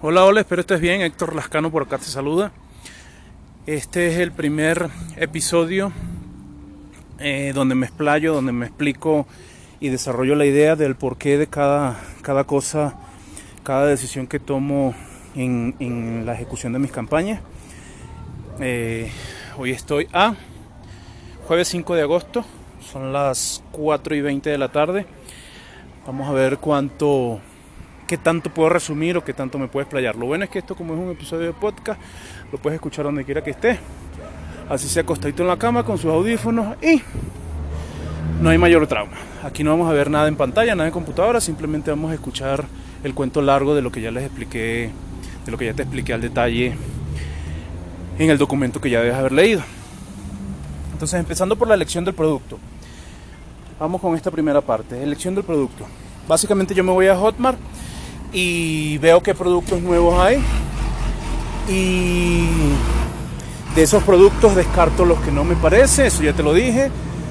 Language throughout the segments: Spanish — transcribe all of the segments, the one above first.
Hola, hola, espero estés bien. Héctor Lascano por acá te saluda. Este es el primer episodio eh, donde me explayo, donde me explico y desarrollo la idea del porqué de cada, cada cosa, cada decisión que tomo en, la ejecución de mis campañas. Eh, hoy estoy a jueves 5 de agosto, son las 4 y 20 de la tarde. Vamos a ver cuánto qué tanto puedo resumir o qué tanto me puedo explayar. Lo bueno es que esto como es un episodio de podcast, lo puedes escuchar donde quiera que esté. Así sea acostadito en la cama con sus audífonos y no hay mayor trauma. Aquí no vamos a ver nada en pantalla, nada en computadora, simplemente vamos a escuchar el cuento largo de lo que ya les expliqué, de lo que ya te expliqué al detalle en el documento que ya debes haber leído. Entonces, empezando por la elección del producto. Vamos con esta primera parte, elección del producto. Básicamente yo me voy a Hotmart y veo qué productos nuevos hay y de esos productos descarto los que no me parece, eso ya te lo dije,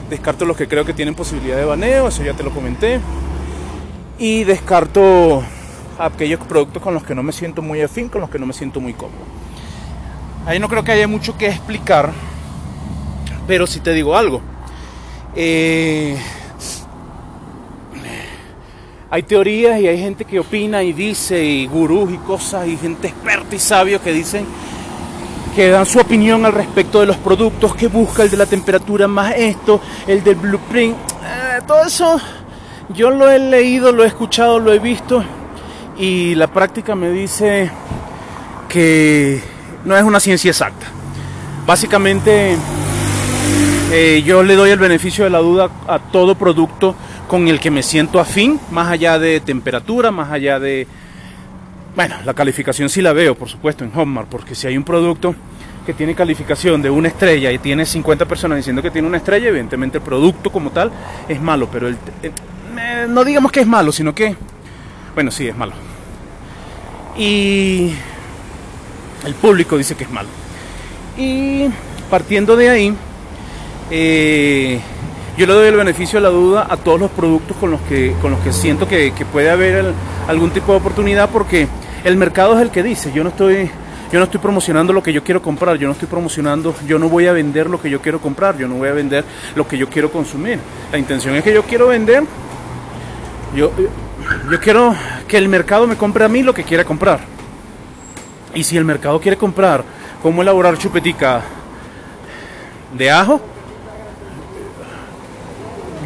descarto los que creo que tienen posibilidad de baneo, eso ya te lo comenté y descarto aquellos productos con los que no me siento muy afín, con los que no me siento muy cómodo. Ahí no creo que haya mucho que explicar, pero si te digo algo. Eh, hay teorías y hay gente que opina y dice, y gurús y cosas, y gente experta y sabio que dicen que dan su opinión al respecto de los productos, que busca el de la temperatura más esto, el del blueprint. Eh, todo eso yo lo he leído, lo he escuchado, lo he visto y la práctica me dice que no es una ciencia exacta. Básicamente eh, yo le doy el beneficio de la duda a todo producto con el que me siento afín, más allá de temperatura, más allá de... Bueno, la calificación sí la veo, por supuesto, en Hotmart, porque si hay un producto que tiene calificación de una estrella y tiene 50 personas diciendo que tiene una estrella, evidentemente el producto como tal es malo, pero el, no digamos que es malo, sino que, bueno, sí, es malo. Y el público dice que es malo. Y partiendo de ahí, eh, yo le doy el beneficio de la duda a todos los productos con los que, con los que siento que, puede haber algún tipo de oportunidad porque el mercado es el que dice, yo no estoy yo no estoy promocionando lo que yo quiero comprar, yo no estoy promocionando, yo no voy a vender lo que yo quiero comprar, yo no voy a vender lo que yo quiero consumir. La intención es que yo quiero vender, yo, yo quiero que el mercado me compre a mí lo que quiera comprar. Y si el mercado quiere comprar cómo elaborar chupetica de ajo,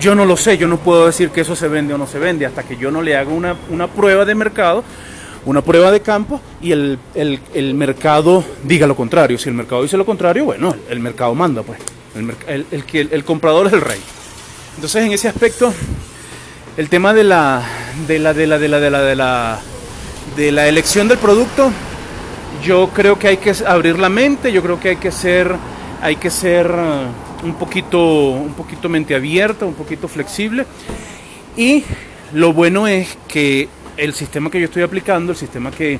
yo no lo sé, yo no puedo decir que eso se vende o no se vende hasta que yo no le haga una, una prueba de mercado, una prueba de campo y el, el, mercado diga lo contrario. Si el mercado dice lo contrario, bueno, el mercado manda, pues. El, el, el comprador es el rey. Entonces, en ese aspecto, el tema de la, de la, de la, de la, de la, de la, de la elección del producto, yo creo que hay que abrir la mente, yo creo que hay que ser, hay que ser un poquito, un poquito mente abierta, un poquito flexible. Y lo bueno es que el sistema que yo estoy aplicando, el sistema que,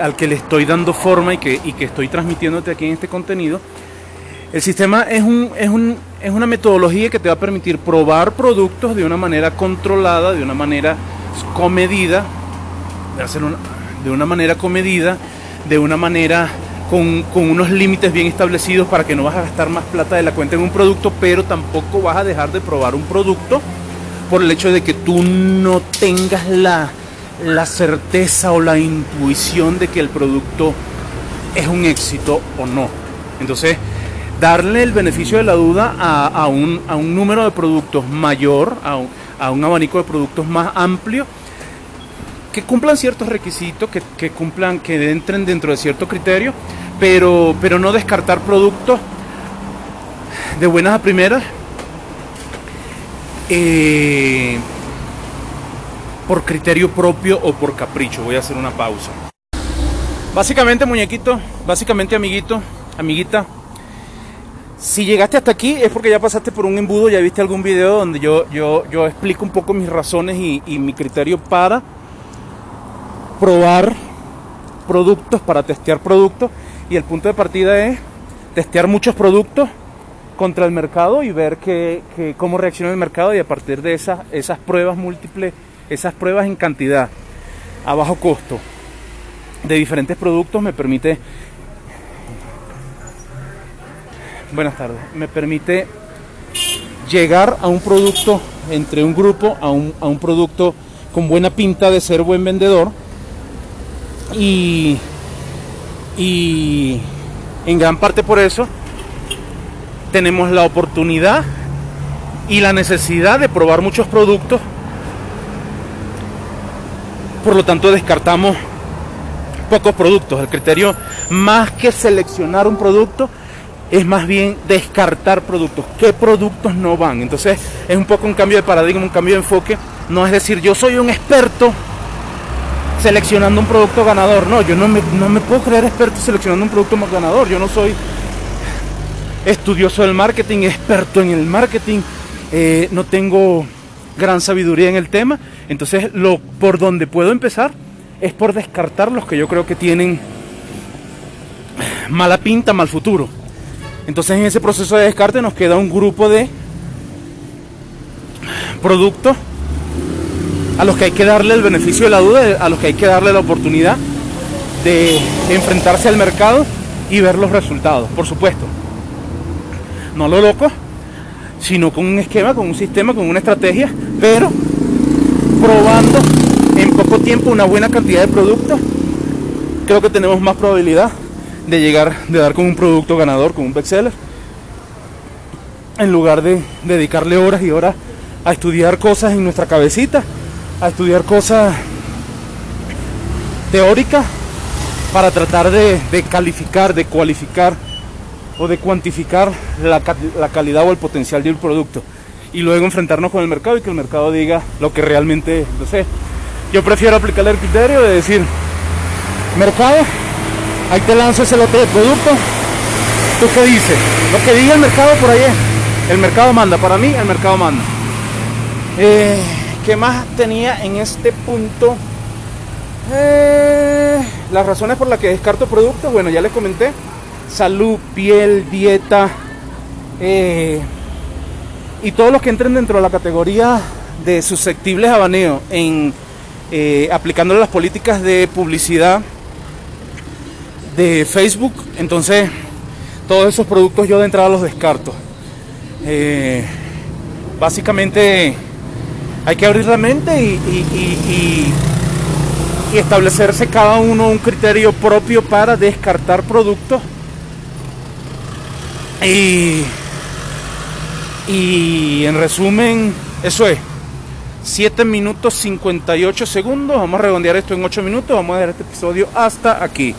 al que le estoy dando forma y que, y que estoy transmitiéndote aquí en este contenido, el sistema es, un, es, un, es una metodología que te va a permitir probar productos de una manera controlada, de una manera comedida, de, hacer de una manera comedida, de una manera con, unos límites bien establecidos para que no vas a gastar más plata de la cuenta en un producto, pero tampoco vas a dejar de probar un producto por el hecho de que tú no tengas la, certeza o la intuición de que el producto es un éxito o no. Entonces, darle el beneficio de la duda a, un, número de productos mayor, a un, a un, abanico de productos más amplio, que cumplan ciertos requisitos, que, que, cumplan, que entren dentro de cierto criterio, pero, pero no descartar productos de buenas a primeras eh, por criterio propio o por capricho. Voy a hacer una pausa. Básicamente, muñequito, básicamente, amiguito, amiguita, si llegaste hasta aquí es porque ya pasaste por un embudo, ya viste algún video donde yo, yo, yo explico un poco mis razones y, y mi criterio para probar productos, para testear productos y el punto de partida es testear muchos productos contra el mercado y ver que, cómo reacciona el mercado y a partir de esas, pruebas múltiples, esas pruebas en cantidad, a bajo costo de diferentes productos me permite buenas tardes. Me permite llegar a un producto entre un grupo a un, a un producto con buena pinta de ser buen vendedor y, y en gran parte por eso tenemos la oportunidad y la necesidad de probar muchos productos. Por lo tanto, descartamos pocos productos. El criterio, más que seleccionar un producto, es más bien descartar productos. ¿Qué productos no van? Entonces, es un poco un cambio de paradigma, un cambio de enfoque. No es decir, yo soy un experto seleccionando un producto ganador. No, yo no me, no me puedo creer experto seleccionando un producto más ganador. Yo no soy estudioso del marketing, experto en el marketing, eh, no tengo gran sabiduría en el tema. Entonces, lo por donde puedo empezar es por descartar los que yo creo que tienen mala pinta, mal futuro. Entonces, en ese proceso de descarte nos queda un grupo de productos a los que hay que darle el beneficio de la duda, a los que hay que darle la oportunidad de enfrentarse al mercado y ver los resultados, por supuesto. No lo loco, sino con un esquema, con un sistema, con una estrategia, pero probando en poco tiempo una buena cantidad de productos, creo que tenemos más probabilidad de llegar, de dar con un producto ganador, con un bestseller, en lugar de dedicarle horas y horas a estudiar cosas en nuestra cabecita a estudiar cosas teóricas para tratar de, calificar, de cualificar o de cuantificar la, calidad o el potencial de un producto y luego enfrentarnos con el mercado y que el mercado diga lo que realmente lo sé. Yo prefiero aplicar el criterio de decir, mercado, ahí te lanzo ese lote de producto, ¿tú qué dices? Lo que diga el mercado por ahí el mercado manda, para mí el mercado manda. Eh, ¿Qué más tenía en este punto? Eh, las razones por las que descarto productos, bueno, ya les comenté. Salud, piel, dieta. Eh, y todos los que entren dentro de la categoría de susceptibles a baneo en eh, aplicando las políticas de publicidad de Facebook, entonces todos esos productos yo de entrada los descarto. básicamente hay que abrir la mente y, establecerse cada uno un criterio propio para descartar productos. Y, y en resumen, eso es. 7 minutos 58 segundos. Vamos a redondear esto en 8 minutos. Vamos a ver este episodio hasta aquí.